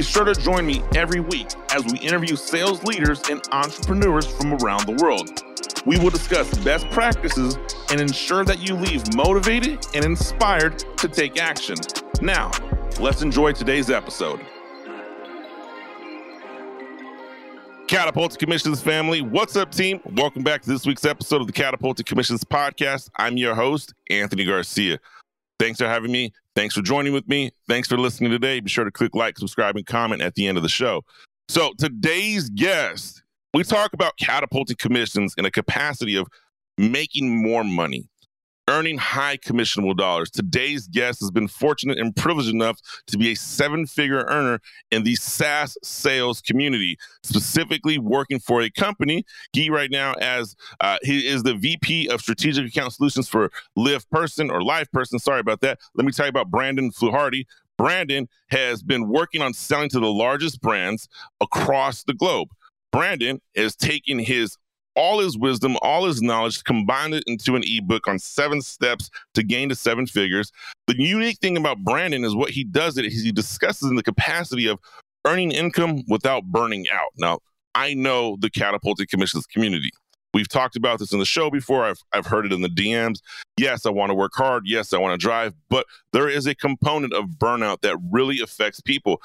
Be sure to join me every week as we interview sales leaders and entrepreneurs from around the world. We will discuss best practices and ensure that you leave motivated and inspired to take action. Now, let's enjoy today's episode. Catapult Commissions family, what's up, team? Welcome back to this week's episode of the Catapult Commissions podcast. I'm your host, Anthony Garcia. Thanks for having me. Thanks for joining with me. Thanks for listening today. Be sure to click like, subscribe, and comment at the end of the show. So, today's guest, we talk about catapulting commissions in a capacity of making more money, earning high commissionable dollars. Today's guest has been fortunate and privileged enough to be a seven figure earner in the SaaS sales community, specifically working for a company. He, right now, as uh, he is the VP of Strategic Account Solutions for Live Person or Live Person. Sorry about that. Let me tell you about Brandon Fluharty. Brandon has been working on selling to the largest brands across the globe. Brandon is taking his all his wisdom, all his knowledge, combined it into an ebook on seven steps to gain to seven figures. The unique thing about Brandon is what he does it is he discusses in the capacity of earning income without burning out. Now, I know the catapulted commissions community. We've talked about this in the show before. I've, I've heard it in the DMs. Yes, I want to work hard. Yes, I want to drive, but there is a component of burnout that really affects people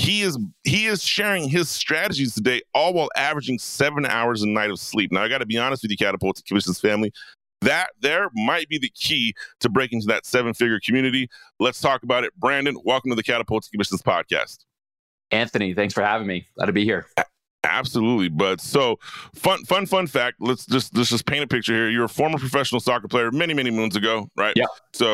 he is he is sharing his strategies today, all while averaging seven hours a night of sleep. Now, I got to be honest with you, Catapult Commissions family. That there might be the key to breaking into that seven figure community. Let's talk about it. Brandon, welcome to the Catapult Commissions podcast. Anthony, thanks for having me. Glad to be here. Absolutely, but so fun, fun, fun fact. Let's just let's just paint a picture here. You're a former professional soccer player many, many moons ago, right? Yeah. So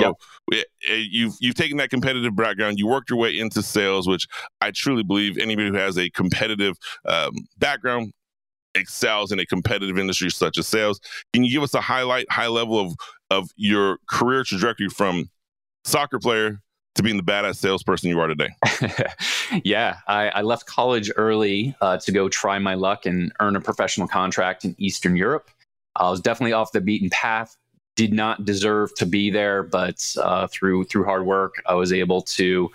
It, it, you've you've taken that competitive background. You worked your way into sales, which I truly believe anybody who has a competitive um, background excels in a competitive industry such as sales. Can you give us a highlight, high level of of your career trajectory from soccer player to being the badass salesperson you are today? yeah, I, I, left college early uh, to go try my luck and earn a professional contract in Eastern Europe. I was definitely off the beaten path. Did not deserve to be there, but uh, through through hard work, I was able to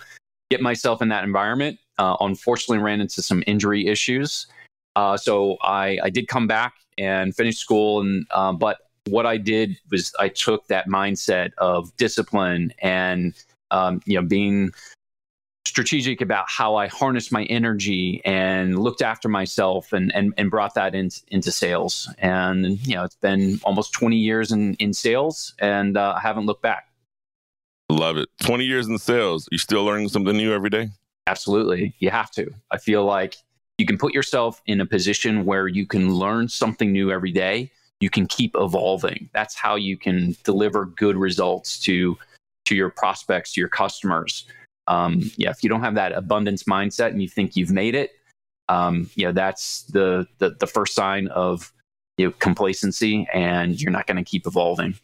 get myself in that environment. Uh, unfortunately, ran into some injury issues, uh, so I, I did come back and finish school. And uh, but what I did was I took that mindset of discipline and um, you know, being strategic about how I harnessed my energy and looked after myself and and, and brought that in, into sales. And you know, it's been almost 20 years in in sales, and uh, I haven't looked back. Love it. 20 years in sales. You still learning something new every day? Absolutely. You have to. I feel like you can put yourself in a position where you can learn something new every day. You can keep evolving. That's how you can deliver good results to to your prospects, to your customers. Um, yeah, if you don't have that abundance mindset and you think you've made it, um, that's the, the, the first sign of you know, complacency and you're not going to keep evolving.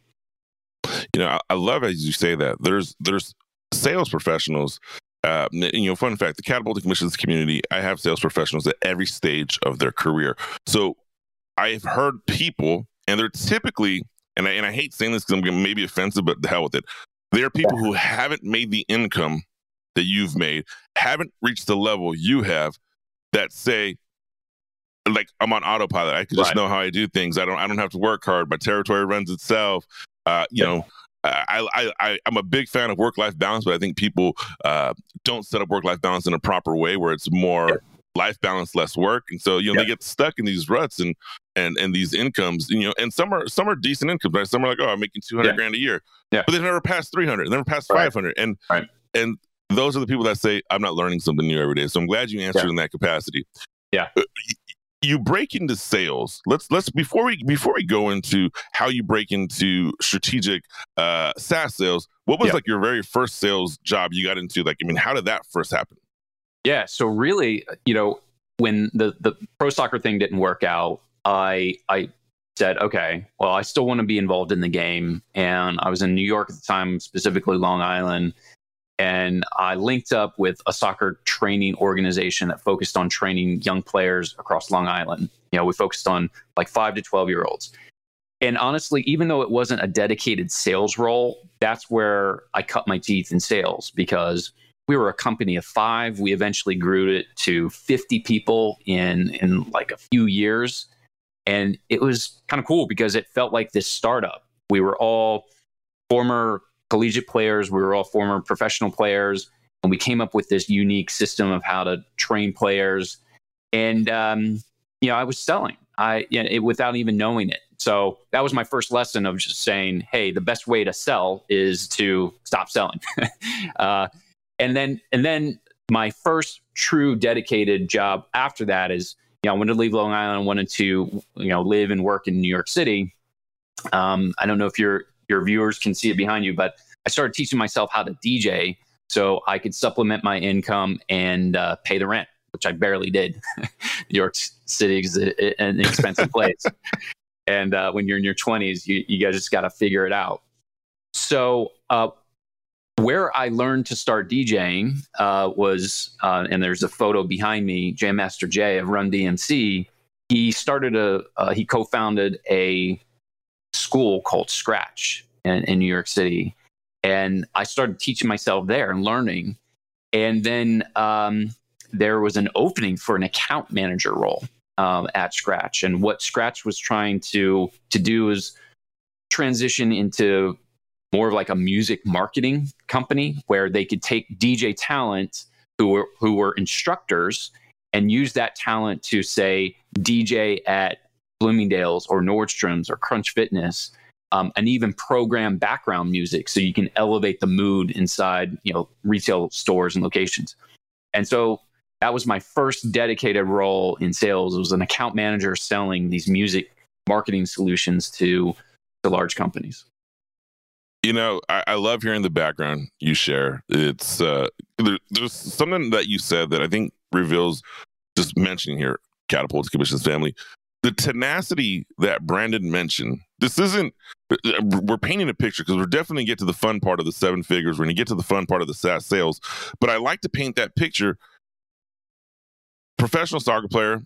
You know, I, I love as you say that. There's there's sales professionals uh, you know, fun fact: the catapulting commissions community. I have sales professionals at every stage of their career. So I've heard people, and they're typically, and I, and I hate saying this because I'm maybe offensive, but the hell with it. There are people who haven't made the income that you've made, haven't reached the level you have that say, like I'm on autopilot. I can just right. know how I do things. I don't I don't have to work hard. My territory runs itself. Uh, you know, I, I, I, am a big fan of work life balance, but I think people uh, don't set up work life balance in a proper way where it's more yeah. life balance, less work, and so you know yeah. they get stuck in these ruts and and and these incomes. You know, and some are some are decent incomes. Right? Some are like, oh, I'm making 200 grand a year. Yeah. But they've never passed 300, never passed right. 500. And right. and those are the people that say, I'm not learning something new every day. So I'm glad you answered yeah. in that capacity. Yeah. Uh, you break into sales. Let's let's before we before we go into how you break into strategic uh SaaS sales, what was yeah. like your very first sales job you got into? Like, I mean, how did that first happen? Yeah. So really, you know, when the the pro soccer thing didn't work out, I I said, okay, well, I still want to be involved in the game, and I was in New York at the time, specifically Long Island, and I linked up with a soccer training organization that focused on training young players across Long Island. You know, we focused on like five to twelve year olds. And honestly, even though it wasn't a dedicated sales role, that's where I cut my teeth in sales because we were a company of five. We eventually grew it to 50 people in in like a few years. And it was kind of cool because it felt like this startup. We were all former collegiate players, we were all former professional players, and we came up with this unique system of how to train players. And um, you know, I was selling. I you know, it, without even knowing it. So that was my first lesson of just saying, hey, the best way to sell is to stop selling. uh, and then and then my first true dedicated job after that is you know I wanted to leave Long Island, I wanted to you know live and work in New York City. Um, I don't know if your your viewers can see it behind you, but I started teaching myself how to DJ so I could supplement my income and uh, pay the rent, which I barely did. New York City is an expensive place, and uh, when you're in your 20s, you you guys just got to figure it out. So uh, where I learned to start DJing uh, was, uh, and there's a photo behind me, Jam Master Jay of Run DMC. He started a, uh, he co-founded a school called Scratch in, in, New York City, and I started teaching myself there and learning. And then um, there was an opening for an account manager role um, at Scratch, and what Scratch was trying to to do is transition into more of like a music marketing company where they could take DJ talent who were who were instructors and use that talent to say DJ at Bloomingdale's or Nordstrom's or Crunch Fitness, um, and even program background music so you can elevate the mood inside you know retail stores and locations. And so that was my first dedicated role in sales. It was an account manager selling these music marketing solutions to to large companies. You know, I, I, love hearing the background you share. It's uh, there, there's something that you said that I think reveals just mentioning here, catapults commission's family. The tenacity that Brandon mentioned. This isn't. We're painting a picture because we're definitely get to the fun part of the seven figures. We're to get to the fun part of the SaaS sales, but I like to paint that picture. Professional soccer player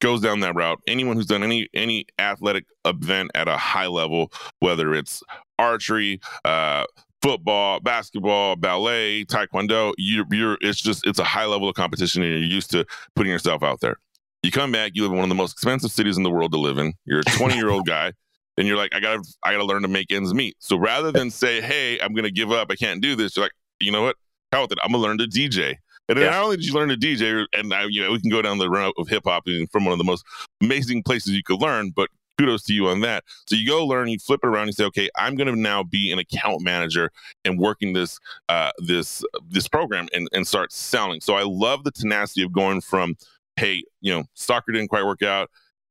goes down that route. Anyone who's done any any athletic event at a high level, whether it's archery, uh, football, basketball, ballet, taekwondo, you're, you're it's just it's a high level of competition, and you're used to putting yourself out there. You come back, you live in one of the most expensive cities in the world to live in. You're a 20 year old guy. And you're like, I gotta, I gotta learn to make ends meet. So rather than say, "Hey, I'm gonna give up, I can't do this," you're like, you know what? How with it? I'm gonna learn to DJ. And yeah. not only did you learn to DJ, and now you know we can go down the route of hip hop from one of the most amazing places you could learn, but kudos to you on that. So you go learn, you flip it around, you say, okay, I'm going to now be an account manager and working this uh, this this program and and start selling. So I love the tenacity of going from, hey, you know, soccer didn't quite work out,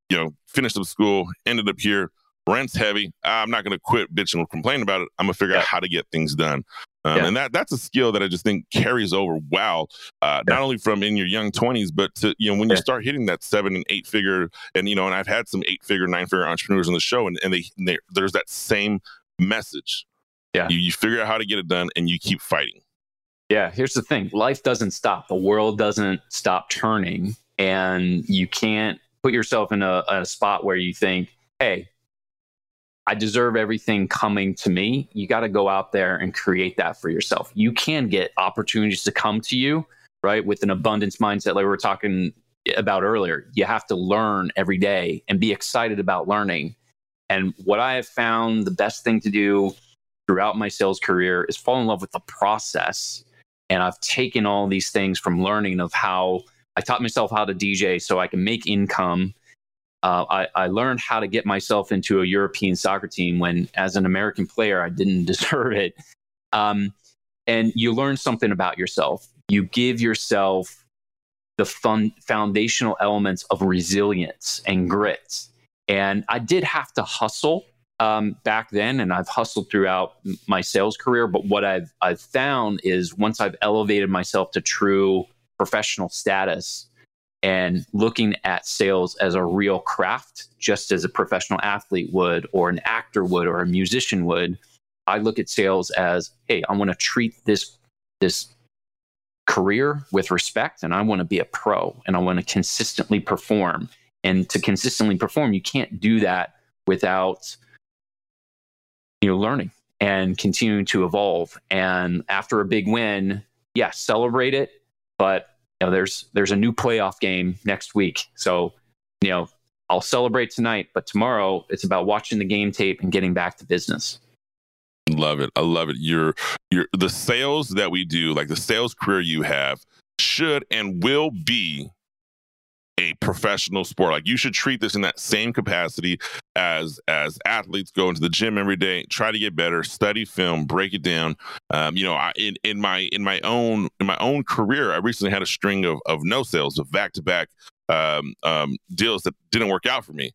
you know, finished up school, ended up here. Rent's heavy. I'm not going to quit bitching or complain about it. I'm going to figure yeah. out how to get things done. Um, yeah. And that that's a skill that I just think carries over well, uh, yeah. not only from in your young 20s, but to, you know, when you start hitting that seven and eight figure, and, you know, and I've had some eight figure, nine figure entrepreneurs on the show, and, and they, they there's that same message. Yeah. You, you figure out how to get it done and you keep fighting. Yeah. Here's the thing life doesn't stop, the world doesn't stop turning, and you can't put yourself in a, a spot where you think, hey, I deserve everything coming to me. You got to go out there and create that for yourself. You can get opportunities to come to you, right? With an abundance mindset, like we were talking about earlier. You have to learn every day and be excited about learning. And what I have found the best thing to do throughout my sales career is fall in love with the process. And I've taken all these things from learning of how I taught myself how to DJ so I can make income uh, I, I, learned how to get myself into a European soccer team when, as an American player, I didn't deserve it. Um, and you learn something about yourself. You give yourself the fun, foundational elements of resilience and grit. And I did have to hustle um, back then, and I've hustled throughout my sales career. But what I've I've found is once I've elevated myself to true professional status, and looking at sales as a real craft, just as a professional athlete would, or an actor would, or a musician would. I look at sales as, hey, I want to treat this this career with respect, and I want to be a pro, and I want to consistently perform. And to consistently perform, you can't do that without you know learning and continuing to evolve. And after a big win, yeah, celebrate it, but you know, there's there's a new playoff game next week. So, you know, I'll celebrate tonight, but tomorrow it's about watching the game tape and getting back to business. Love it. I love it. Your your the sales that we do, like the sales career you have, should and will be a professional sport. Like you should treat this in that same capacity as as athletes go into the gym every day, try to get better, study film, break it down. Um, you know, I, in in my in my own in my own career, I recently had a string of of no sales of back to back deals that didn't work out for me.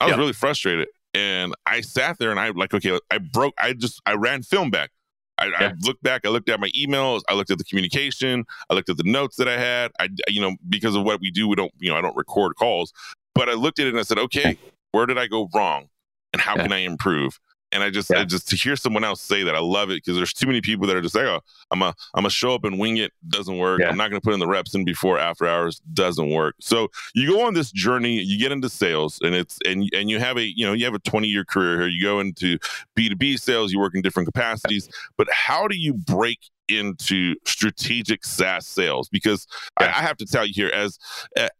I was yeah. really frustrated, and I sat there and I like, okay, I broke. I just I ran film back. I, yeah. I, looked back. I looked at my emails. I looked at the communication. I looked at the notes that I had. I, you know, because of what we do, we don't, you know, I don't record calls. But I looked at it and I said, okay, where did I go wrong, and how yeah. can I improve? And I just, yeah. I just to hear someone else say that, I love it because there's too many people that are just like, oh, I'm a, I'm a show up and wing it. Doesn't work. Yeah. I'm not going to put in the reps in before after hours. Doesn't work. So you go on this journey. You get into sales, and it's and and you have a, you know, you have a 20 year career here. You go into B2B sales. You work in different capacities. But how do you break into strategic SaaS sales? Because I, I have to tell you here, as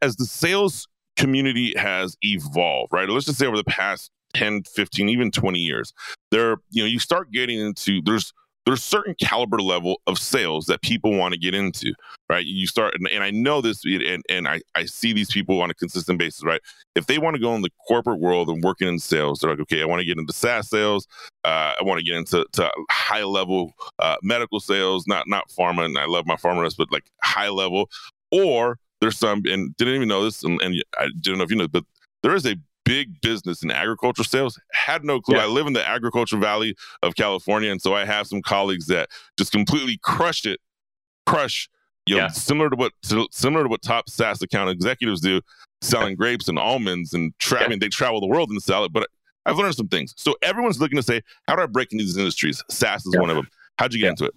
as the sales community has evolved, right? Let's just say over the past 10, 15, even 20 years. There, you know, you start getting into there's there's certain caliber level of sales that people want to get into, right? You start, and, and, I know this, and, and I, I see these people on a consistent basis, right? If they want to go in the corporate world and working in sales, they're like, okay, I want to get into SaaS sales. Uh, I want to get into to high level uh, medical sales, not not pharma, and I love my pharma, but like high level. Or there's some, and didn't even know this, and, and I didn't know if you know, but there is a big business in agriculture sales. Had no clue. Yeah. I live in the agriculture valley of California, and so I have some colleagues that just completely crushed it, crush. You know, yeah. similar to what to, similar to what top SaaS account executives do, selling grapes and almonds and tra- yeah. I mean, they travel the world and sell it. But I've learned some things. So everyone's looking to say, how do I break into these industries? SaaS is one of them. How'd you get into it?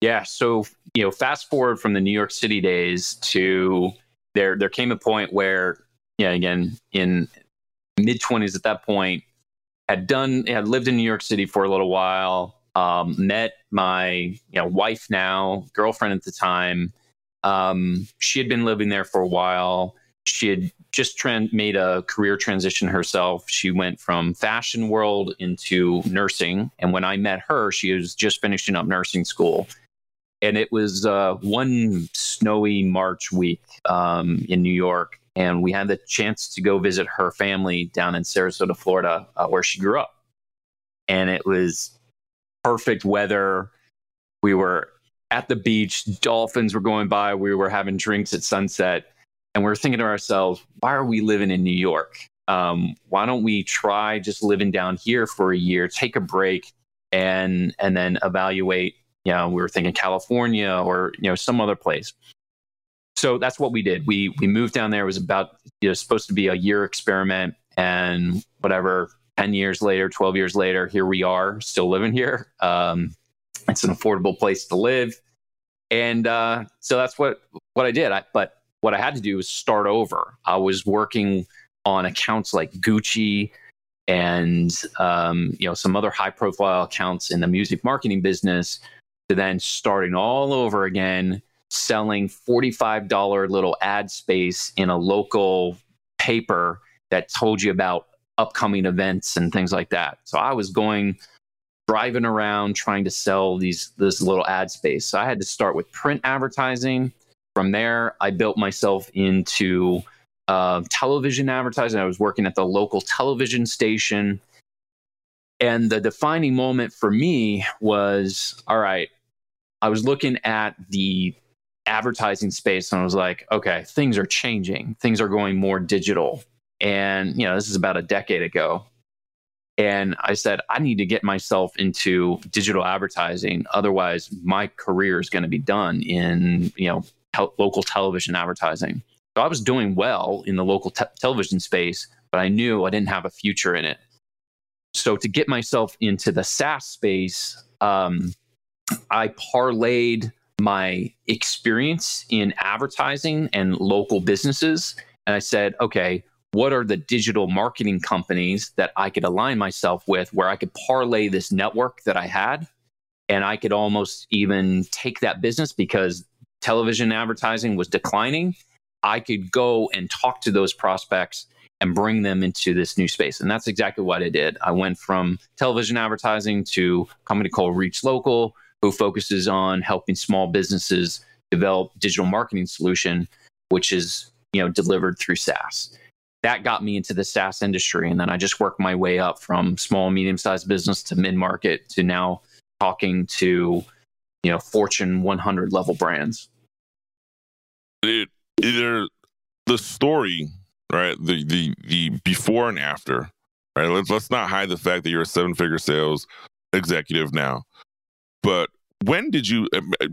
Yeah. So, you know, fast forward from the New York City days to there, there came a point where, yeah, again, in mid 20s at that point, had done, had lived in New York City for a little while, um, met my, you know, wife now, girlfriend at the time. Um, she had been living there for a while. She had just trend, made a career transition herself. She went from fashion world into nursing. And when I met her, she was just finishing up nursing school and it was uh, one snowy March week um, in New York, and we had the chance to go visit her family down in Sarasota, Florida, uh, where she grew up. And it was perfect weather. We were at the beach, dolphins were going by, we were having drinks at sunset, and we are thinking to ourselves, why are we living in New York? Um, why don't we try just living down here for a year, take a break, and and then evaluate you know, we were thinking California or you know some other place. So that's what we did. We we moved down there. It was about you know supposed to be a year experiment, and whatever. Ten years later, twelve years later, here we are, still living here. Um, it's an affordable place to live, and uh, so that's what what I did. I, but what I had to do was start over. I was working on accounts like Gucci and um, you know some other high profile accounts in the music marketing business to then starting all over again, selling $45 little ad space in a local paper that told you about upcoming events and things like that. So I was going driving around trying to sell these this little ad space. So I had to start with print advertising. From there, I built myself into uh, television advertising. I was working at the local television station. And the defining moment for me was all right, I was looking at the advertising space and I was like, okay, things are changing. Things are going more digital. And, you know, this is about a decade ago. And I said, I need to get myself into digital advertising. Otherwise, my career is going to be done in, you know, local television advertising. So I was doing well in the local te- television space, but I knew I didn't have a future in it. So to get myself into the SaaS space, um, I parlayed my experience in advertising and local businesses. And I said, okay, what are the digital marketing companies that I could align myself with where I could parlay this network that I had? And I could almost even take that business because television advertising was declining. I could go and talk to those prospects and bring them into this new space. And that's exactly what I did. I went from television advertising to a company called ReachLocal, who focuses on helping small businesses develop digital marketing solution, which is you know delivered through SaaS. That got me into the SaaS industry, and then I just worked my way up from small, medium-sized business to mid-market to now talking to you know Fortune 100 level brands. It, either the story, right? The the the before and after, right? Let's let's not hide the fact that you're a seven-figure sales executive now. But when did you um, uh,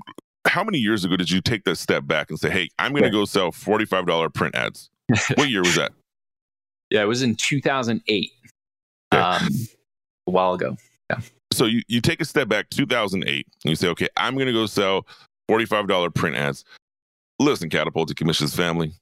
how many years ago did you take that step back and say hey i'm going to go sell $45 print ads. What year was that? Yeah it was in 2008 um, a while ago. Yeah. So you, you take a step back 2008 and you say okay i'm going to go sell $45 print ads. Listen catapulted commissions family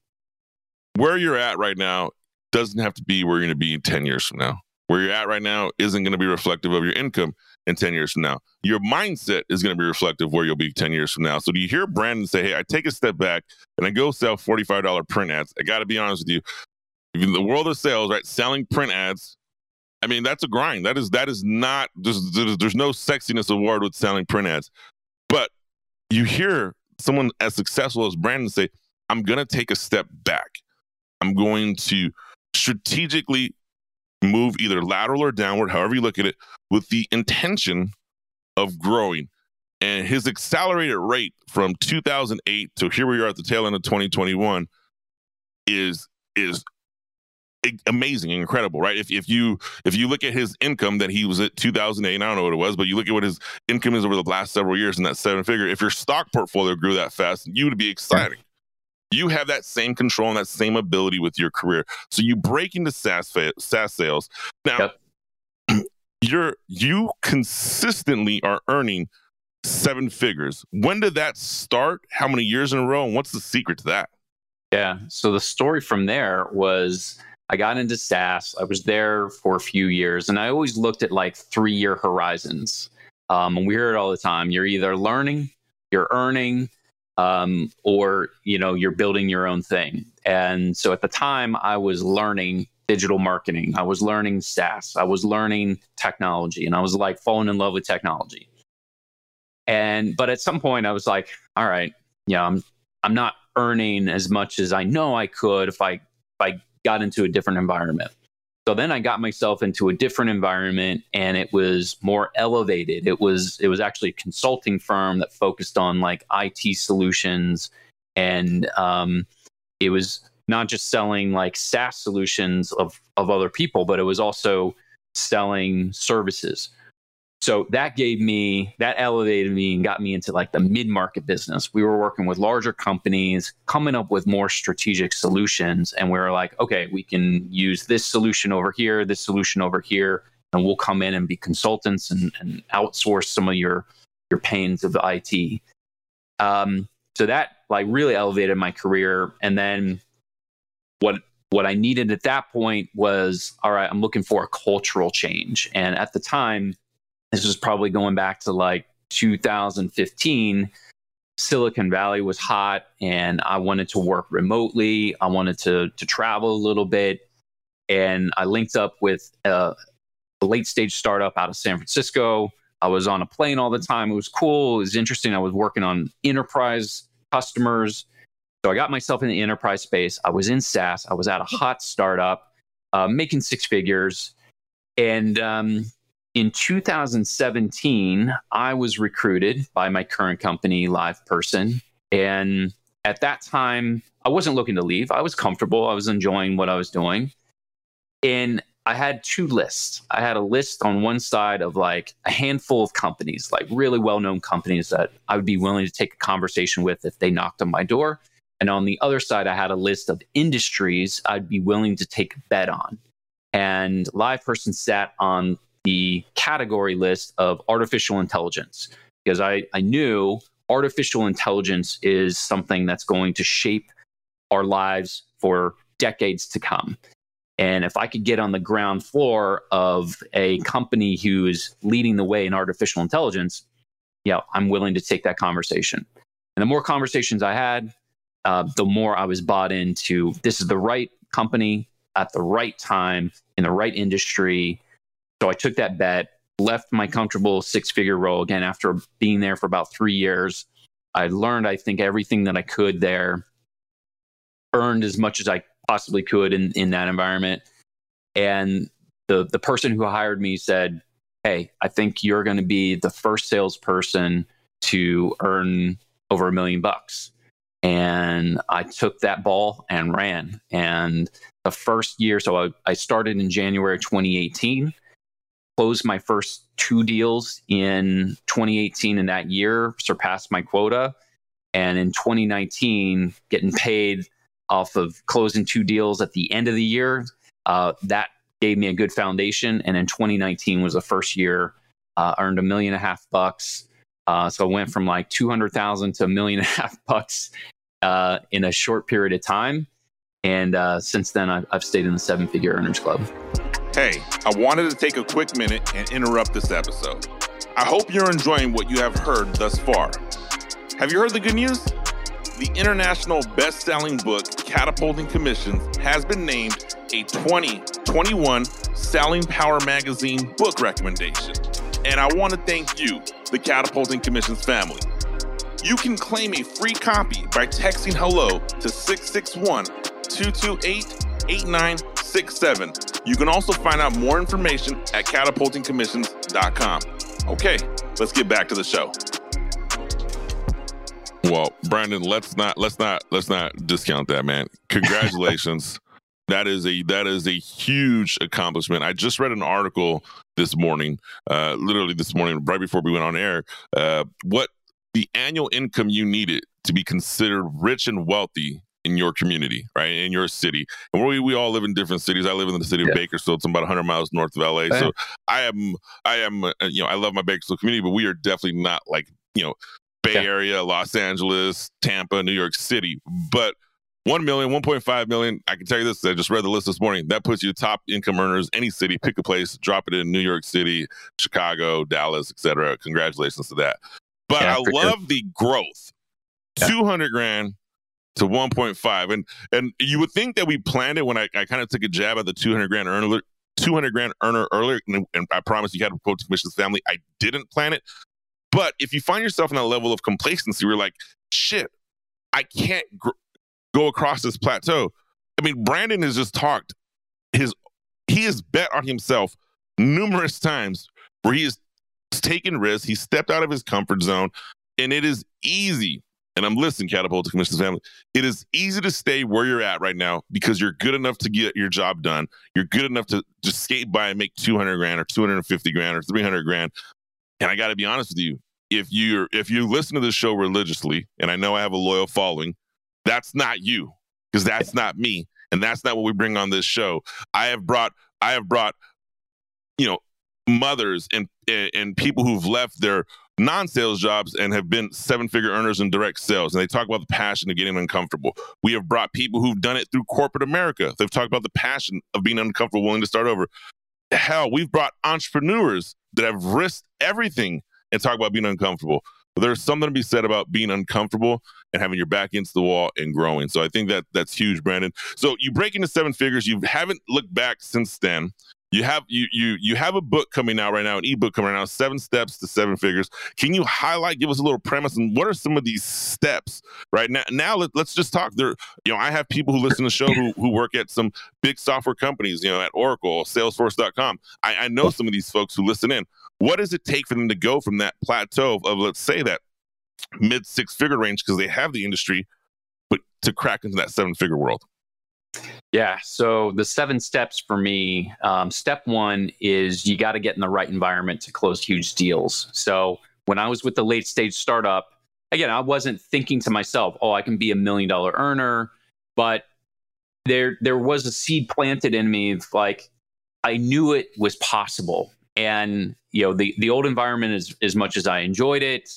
where you're at right now doesn't have to be where you're going to be 10 years from now where you're at right now isn't going to be reflective of your income in 10 years from now. Your mindset is going to be reflective where you'll be 10 years from now. So do you hear Brandon say, Hey, I take a step back and I go sell $45 print ads? I got to be honest with you. In the world of sales, right? Selling print ads, I mean, that's a grind. That is, that is not, there's, there's no sexiness award with selling print ads. But you hear someone as successful as Brandon say, I'm going to take a step back. I'm going to strategically move either lateral or downward, however you look at it, with the intention of growing. And his accelerated rate from 2008 to here we are at the tail end of 2021 is is amazing incredible right? If, if you if you look at his income that he was at 2008 i don't know what it was but you look at what his income is over the last several years in that seven figure if your stock portfolio grew that fast you would be exciting you have that same control and that same ability with your career. So you break into SaaS fa- SaaS sales. Now, yep. you're you consistently are earning seven figures. When did that start? How many years in a row? And what's the secret to that? Yeah. So the story from there was I got into SaaS. I was there for a few years, and I always looked at like three year horizons. Um, and we hear it all the time. You're either learning, you're earning, um, or you know you're building your own thing. And so at the time, I was learning digital marketing. I was learning SaaS. I was learning technology, and I was like falling in love with technology. And but at some point, I was like, all right, yeah, I'm I'm not earning as much as I know I could if I if I got into a different environment. So then I got myself into a different environment and it was more elevated. It was it was actually a consulting firm that focused on like IT solutions and um, it was not just selling like SaaS solutions of of other people, but it was also selling services so that gave me that elevated me and got me into like the mid-market business. We were working with larger companies coming up with more strategic solutions and we were like okay we can use this solution over here this solution over here and we'll come in and be consultants and, and outsource some of your your pains of it um, so that like really elevated my career and then what what i needed at that point was all right i'm looking for a cultural change. And at the time this was probably going back to like 2015 silicon valley was hot and i wanted to work remotely. I wanted to to travel a little bit. And i linked up with a, a late stage startup out of san francisco. I was on a plane all the time. It was cool. It was interesting. I was working on enterprise customers. So i got myself in the enterprise space. I was in saas. I was at a hot startup uh, making six figures. And um, in 2017, I was recruited by my current company, Live Person. And at that time, I wasn't looking to leave. I was comfortable. I was enjoying what I was doing. And I had two lists. I had a list on one side of like a handful of companies, like really well known companies that I would be willing to take a conversation with if they knocked on my door. And on the other side, I had a list of industries I'd be willing to take a bet on. And LivePerson sat on the category list of artificial intelligence because I, I knew artificial intelligence is something that's going to shape our lives for decades to come. And if I could get on the ground floor of a company who is leading the way in artificial intelligence, yeah, I'm willing to take that conversation. And the more conversations I had, uh, the more I was bought into this is the right company at the right time in the right industry. So I took that bet, left my comfortable six figure role again after being there for about three years. I learned, I think, everything that I could there, earned as much as I possibly could in, in that environment. And the, the person who hired me said, Hey, I think you're going to be the first salesperson to earn over a million bucks. And I took that ball and ran. And the first year, so I, I started in January 2018 closed my first two deals in 2018 and that year surpassed my quota. And in 2019 getting paid off of closing two deals at the end of the year uh, that gave me a good foundation. And in 2019 was the first year uh, earned a million and a half bucks. Uh, so I went from like 200,000 to a million and a half bucks uh, in a short period of time. And uh, since then I've, I've stayed in the seven figure earners club Hey, I wanted to take a quick minute and interrupt this episode. I hope you're enjoying what you have heard thus far. Have you heard the good news? The international best selling book, Catapulting Commissions, has been named a 2021 Selling Power Magazine book recommendation. And I want to thank you, the Catapulting Commissions family. You can claim a free copy by texting hello to 661 228 8967 you can also find out more information at catapultingcommissions.com. Okay, let's get back to the show. Well, Brandon, let's not let's not let's not discount that, man. Congratulations. that is a that is a huge accomplishment. I just read an article this morning, uh, literally this morning, right before we went on air, uh, what the annual income you needed to be considered rich and wealthy in your community, right? In your city. And we, we all live in different cities. I live in the city of yeah. Bakersfield. It's about 100 miles north of LA. So I am, I am, uh, you know, I love my Bakersfield community, but we are definitely not like, you know, Bay yeah. Area, Los Angeles, Tampa, New York City. But 1 million, 1.5 million. I can tell you this. I just read the list this morning. That puts you top income earners, any city, pick a place, drop it in New York City, Chicago, Dallas, etc. Congratulations to that. But yeah, I love sure. the growth. 200 grand to 1.5 and and you would think that we planned it when i, I kind of took a jab at the 200 grand earner 200 grand earner earlier and, and i promise you had to quote to commission's family. I didn't plan it. But if you find yourself in a level of complacency we're like shit i can't gr- go across this plateau i mean brandon has just talked his he has bet on himself numerous times where he has taken risks. He stepped out of his comfort zone and it is easy and I'm listening, Catapult to Commission's family. It is easy to stay where you're at right now because you're good enough to get your job done. You're good enough to just skate by and make 200 grand or 250 grand or 300 grand. And I got to be honest with you, if you're if you listen to this show religiously, and I know I have a loyal following, that's not you because that's not me, and that's not what we bring on this show. I have brought I have brought you know mothers and and people who've left their non-sales jobs and have been seven-figure earners in direct sales. And they talk about the passion of getting uncomfortable. We have brought people who've done it through corporate america. They've talked about the passion of being uncomfortable willing to start over. Hell we've brought entrepreneurs that have risked everything and talk about being uncomfortable. But there's something to be said about being uncomfortable and having your back against the wall and growing. So i think that that's huge brandon. So you break into seven figures. You haven't looked back since then you have you you you have a book coming out right now, an ebook coming out, seven steps to seven figures. Can you highlight, give us a little premise, and what are some of these steps right now? Now let, us just talk. There, you know, I have people who listen to the show who who work at some big software companies, you know, at Oracle, Salesforce.com. I, I know some of these folks who listen in. What does it take for them to go from that plateau of, of let's say that mid six figure range because they have the industry, but to crack into that seven figure world? Yeah. So the seven steps for me um, step one is you got to get in the right environment to close huge deals. So when I was with the late stage startup, again, I wasn't thinking to myself, oh, I can be a million dollar earner, but there there was a seed planted in me of like I knew it was possible. And you know, the the old environment as as much as I enjoyed it,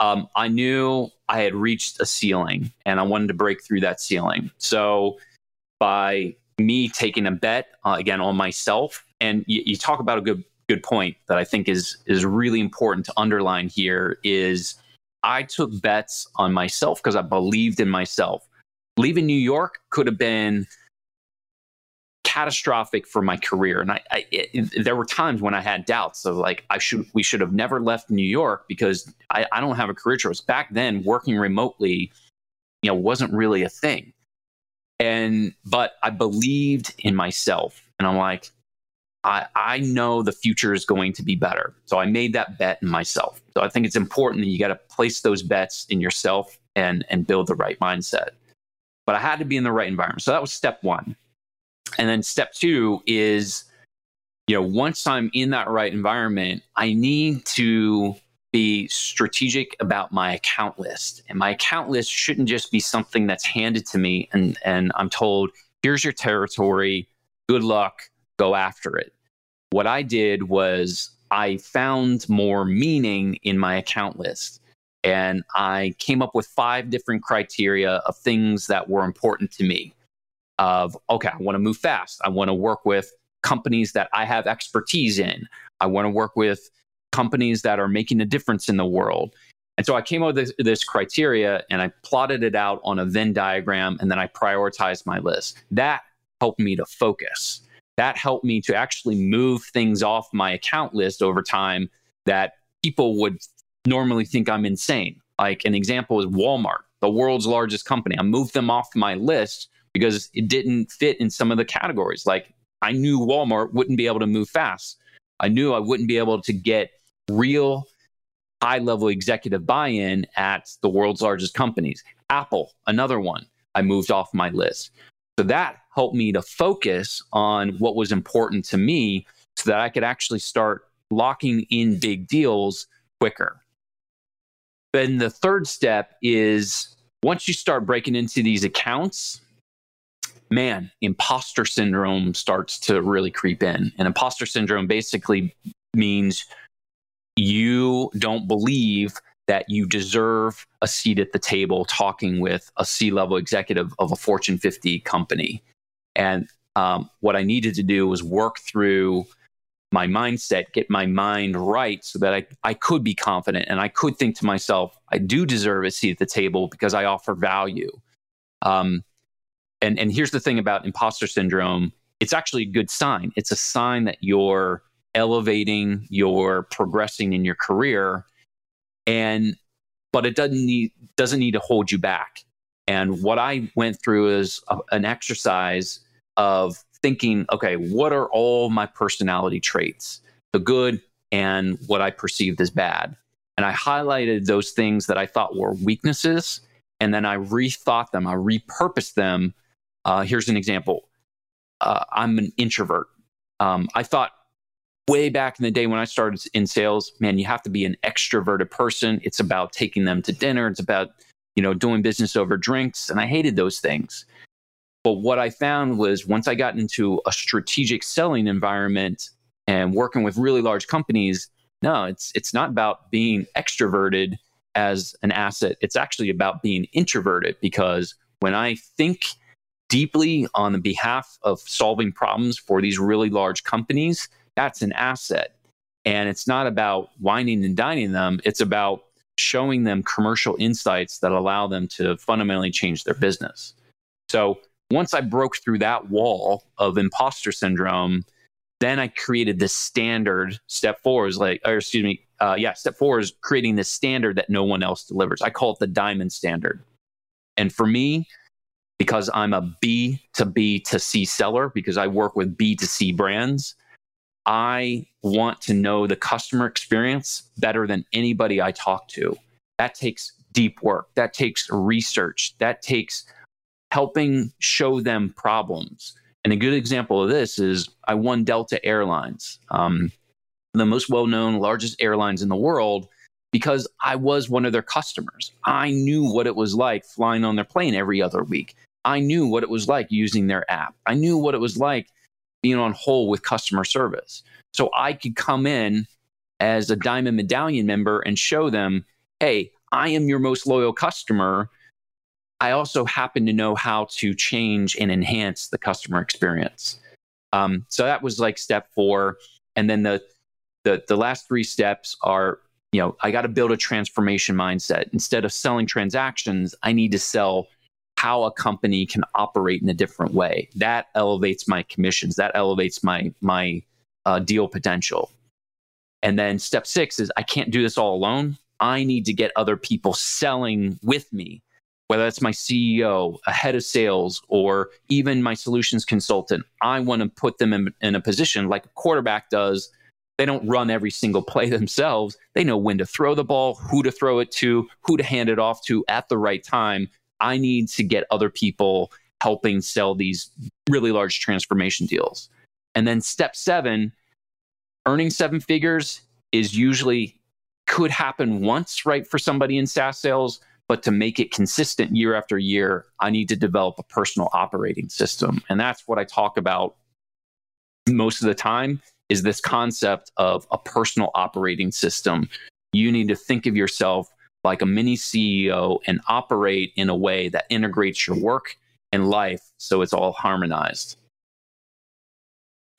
um, I knew I had reached a ceiling and I wanted to break through that ceiling. So by me taking a bet uh, again on myself, and you, you talk about a good good point that I think is is really important to underline here is I took bets on myself because I believed in myself. Leaving New York could have been catastrophic for my career, and I, I it, there were times when I had doubts of like I should we should have never left New York because I, I don't have a career choice. Back then, working remotely, you know, wasn't really a thing. And but I believed in myself, and I'm like, I, I know the future is going to be better. So I made that bet in myself. So I think it's important that you got to place those bets in yourself and and build the right mindset. But I had to be in the right environment. So that was step one. And then step two is, you know, once I'm in that right environment, I need to be strategic about my account list. And my account list shouldn't just be something that's handed to me and, and I'm told, here's your territory, good luck, go after it. What I did was I found more meaning in my account list. And I came up with five different criteria of things that were important to me. Of, okay, I want to move fast. I want to work with companies that I have expertise in. I want to work with companies that are making a difference in the world. And so I came up with this, this, criteria and I plotted it out on a Venn diagram and then I prioritized my list. That helped me to focus that helped me to actually move things off my account list over time that people would normally think I'm insane. Like an example is Walmart, the world's largest company. I moved them off my list because it didn't fit in some of the categories. Like I knew Walmart wouldn't be able to move fast. I knew I wouldn't be able to get real high level executive buy in at the world's largest companies. Apple, another one I moved off my list. So that helped me to focus on what was important to me so that I could actually start locking in big deals quicker. Then the third step is once you start breaking into these accounts, man, imposter syndrome starts to really creep in. And imposter syndrome basically means you don't believe that you deserve a seat at the table talking with a C level executive of a Fortune 50 company. And um, what I needed to do was work through my mindset, get my mind right so that I, I could be confident and I could think to myself, I do deserve a seat at the table because I offer value. Um, and, and here's the thing about imposter syndrome it's actually a good sign. It's a sign that you're elevating, you're progressing in your career and but it doesn't need doesn't need to hold you back. And what I went through is a, an exercise of thinking, okay, what are all my personality traits, the good and what I perceived as bad? And I highlighted those things that I thought were weaknesses, and then I rethought them, I repurposed them. Uh, here's an example uh, I'm an introvert. Um, I thought way back in the day when I started in sales, man, you have to be an extroverted person. It's about taking them to dinner. It's about, you know, doing business over drinks. And I hated those things. But what I found was once I got into a strategic selling environment and working with really large companies, no, it's it's not about being extroverted as an asset. It's actually about being introverted because when I think deeply on the behalf of solving problems for these really large companies, that's an asset. And it's not about wining and dining them, it's about showing them commercial insights that allow them to fundamentally change their business. So once I broke through that wall of imposter syndrome, then I created this standard. Step four is like, or excuse me, uh, yeah, step four is creating this standard that no one else delivers. I call it the diamond standard. And for me, because I'm a B to B to C seller, because I work with B to C brands, I want to know the customer experience better than anybody I talk to. That takes deep work. That takes research. That takes helping show them problems. And a good example of this is I won Delta Airlines, um, the most well known, largest airlines in the world. because I was one of their customers. I knew what it was like flying on their plane every other week. I knew what it was like using their app. I knew what it was like being on hold with customer service. So I could come in as a Diamond Medallion member and show them, hey, I am your most loyal customer. I also happen to know how to change and enhance the customer experience. Um, so that was like step four. And then the, the, the last three steps are, you know, I got to build a transformation mindset. Instead of selling transactions, I need to sell how a company can operate in a different way. That elevates my commissions. That elevates my my uh, deal potential. And then step six is I can't do this all alone. I need to get other people selling with me, whether that's my CEO, a head of sales, or even my solutions consultant. I want to put them in, in a position like a quarterback does. They don't run every single play themselves. They know when to throw the ball, who to throw it to, who to hand it off to at the right time I need to get other people helping sell these really large transformation deals. And then step seven, earning seven figures is usually could happen once, right, for somebody in SaaS sales. But to make it consistent year after year, I need to develop a personal operating system. And that's what I talk about most of the time is this concept of a personal operating system. You need to think of yourself like a mini CEO and operate in a way that integrates your work and life so it's all harmonized.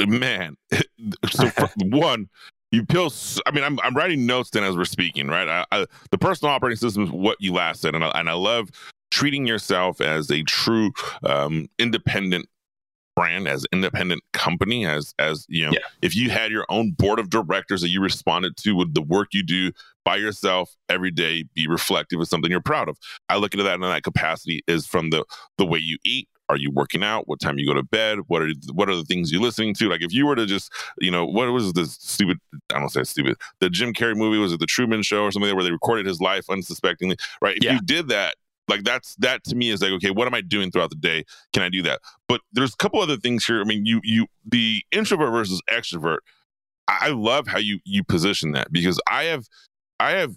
Man, so one, you peel. I mean, I'm I'm writing notes then as we're speaking, right? I, I, the personal operating system is what you last said, and I, and I love treating yourself as a true um, independent brand as independent company as as you know yeah. if you had your own board of directors that you responded to with the work you do by yourself every day be reflective of something you're proud of. I look into that in that capacity is from the the way you eat. Are you working out? What time you go to bed? What are what are the things you're listening to? Like if you were to just you know what was this stupid i don't say stupid the jim carrey movie was it the truman show or something where they recorded his life unsuspectingly right? If yeah. you did that like that's that to me is like okay what am i doing throughout the day? Can i do that? But there's a couple other things here. I mean you you the introvert versus extrovert i love how you you position that because i have i have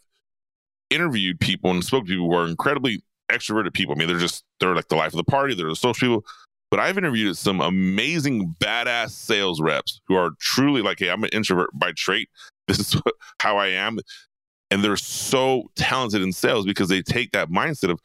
interviewed people and spoke to people who are incredibly extroverted people. I mean they're just they're like the life of the party. They're the social people. But I've interviewed some amazing badass sales reps who are truly like, hey, I'm an introvert by trait. This is how I am. And they're so talented in sales because they take that mindset of,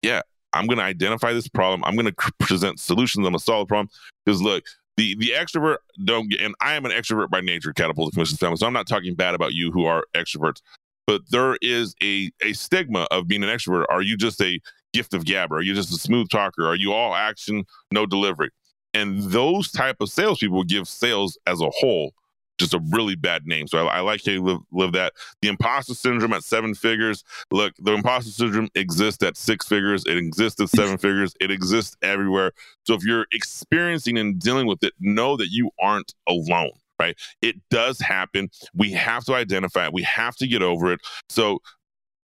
yeah, I'm going to identify this problem. I'm going to present solutions. I'm going to solve the problem. Because look, the the extrovert don't get, and I am an extrovert by nature, catapult commission family. So I'm not talking bad about you who are extroverts, but there is a a stigma of being an extrovert. Are you just a gift of gab? Are you just a smooth talker? Are you all action, no delivery? And those type of salespeople give sales as a whole just a really bad name. So I, I like how you live, live that. The imposter syndrome at seven figures. Look, the imposter syndrome exists at six figures. It exists at seven figures. It exists everywhere. So if you're experiencing and dealing with it, know that you aren't alone. Right? It does happen. We have to identify it. We have to get over it. So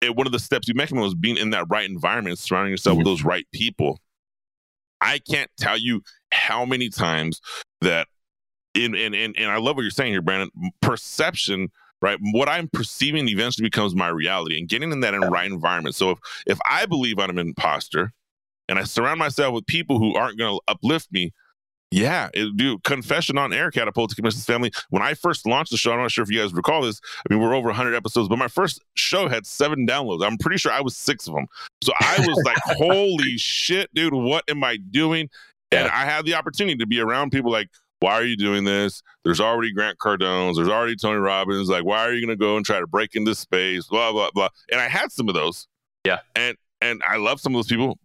it, one of the steps you mentioned was being in that right environment, surrounding yourself mm-hmm. with those right people. I can't tell you how many times that and, and, and, and I love what you're saying here, Brandon. Perception, right? What I'm perceiving eventually becomes my reality and getting in that in right environment. So if, if I believe I'm an imposter and I surround myself with people who aren't going to uplift me, yeah, it, dude, confession on air, Catapulting Commissions Family. When I first launched the show, I'm not sure if you guys recall this. I mean, we're over 100 episodes, but my first show had seven downloads. I'm pretty sure I was six of them. So I was like, holy shit, dude, what am I doing? And I had the opportunity to be around people like why are you doing this? There's already Grant Cardones. There's already Tony Robbins. Like, why are you going to go and try to break into space? Blah blah blah. And I had some of those. Yeah. And and I love some of those people,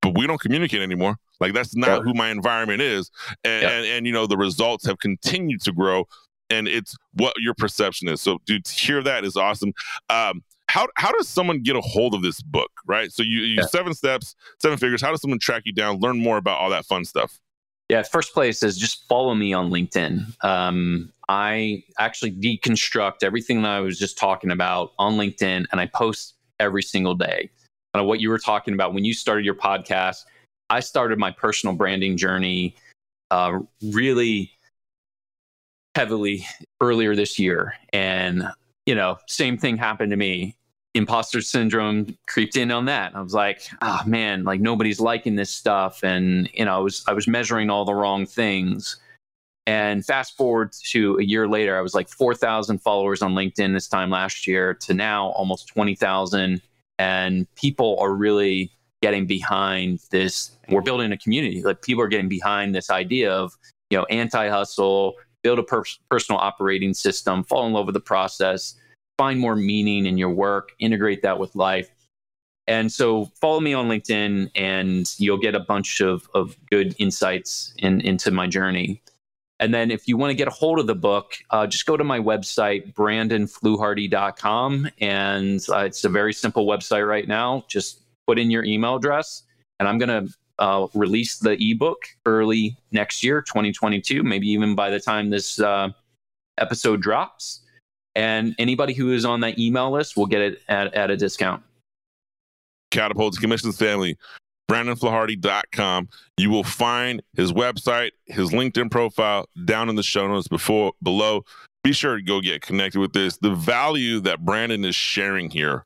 but we don't communicate anymore. Like that's not yeah. who my environment is. And, yeah. and and you know the results have continued to grow, and it's what your perception is. So, dude, to hear that is awesome. Um, how how does someone get a hold of this book? Right. So you you yeah. seven steps, seven figures. How does someone track you down? Learn more about all that fun stuff. Yeah, first place is just follow me on LinkedIn. Um, I actually deconstruct everything that I was just talking about on LinkedIn and I post every single day. Kind of what you were talking about when you started your podcast. I started my personal branding journey uh, really heavily earlier this year. And, you know, same thing happened to me. Imposter syndrome creeped in on that. I was like, oh man, like nobody's liking this stuff. And, you know, I was, I was measuring all the wrong things. And fast forward to a year later, I was like 4,000 followers on LinkedIn this time last year to now almost 20,000. And people are really getting behind this. We're building a community. Like people are getting behind this idea of, you know, anti hustle, build a per- personal operating system, fall in love with the process, find more meaning in your work, integrate that with life. And so follow me on LinkedIn and you'll get a bunch of, of good insights in, into my journey. And then if you want to get a hold of the book, uh, just go to my website, brandonfluharty.com. And uh, it's a very simple website right now. Just put in your email address, and I'm going to uh, release the ebook early next year, 2022, maybe even by the time this uh, episode drops. And anybody who is on that email list will get it at, at a discount. Catapulting Commissions Family, BrandonFluharty.com. You will find his website, his LinkedIn profile down in the show notes before below. Be sure to go get connected with this. The value that Brandon is sharing here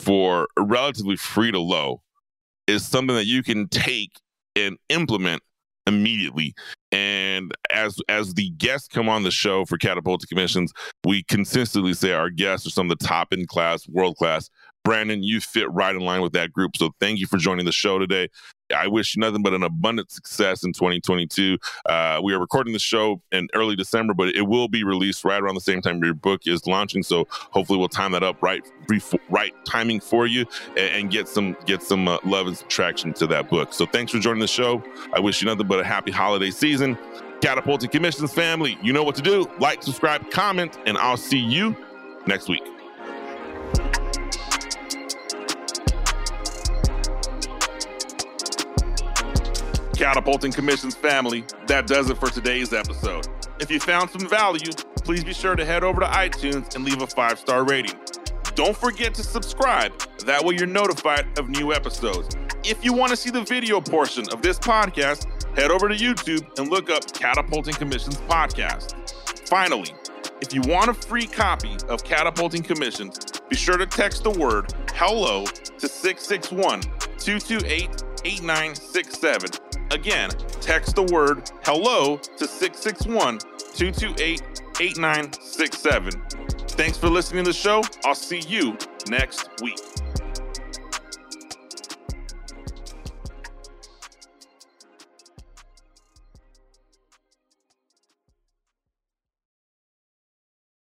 for relatively free to low is something that you can take and implement immediately. And as as the guests come on the show for Catapult Commissions, we consistently say our guests are some of the top in class, world class. Brandon, you fit right in line with that group. So thank you for joining the show today. I wish you nothing but an abundant success in 2022. Uh, we are recording the show in early December, but it will be released right around the same time your book is launching. So hopefully we'll time that up right, right timing for you and, and get some get some uh, love and traction to that book. So thanks for joining the show. I wish you nothing but a happy holiday season. Catapulting Commissions family, you know what to do. Like, subscribe, comment, and I'll see you next week. Catapulting Commissions family, that does it for today's episode. If you found some value, please be sure to head over to iTunes and leave a five star rating. Don't forget to subscribe, that way you're notified of new episodes. If you want to see the video portion of this podcast, head over to YouTube and look up Catapulting Commissions Podcast. Finally, if you want a free copy of Catapulting Commissions, be sure to text the word hello to 661 228 8967 Again, text the word hello to 661 228 8967. Thanks for listening to the show. I'll see you next week.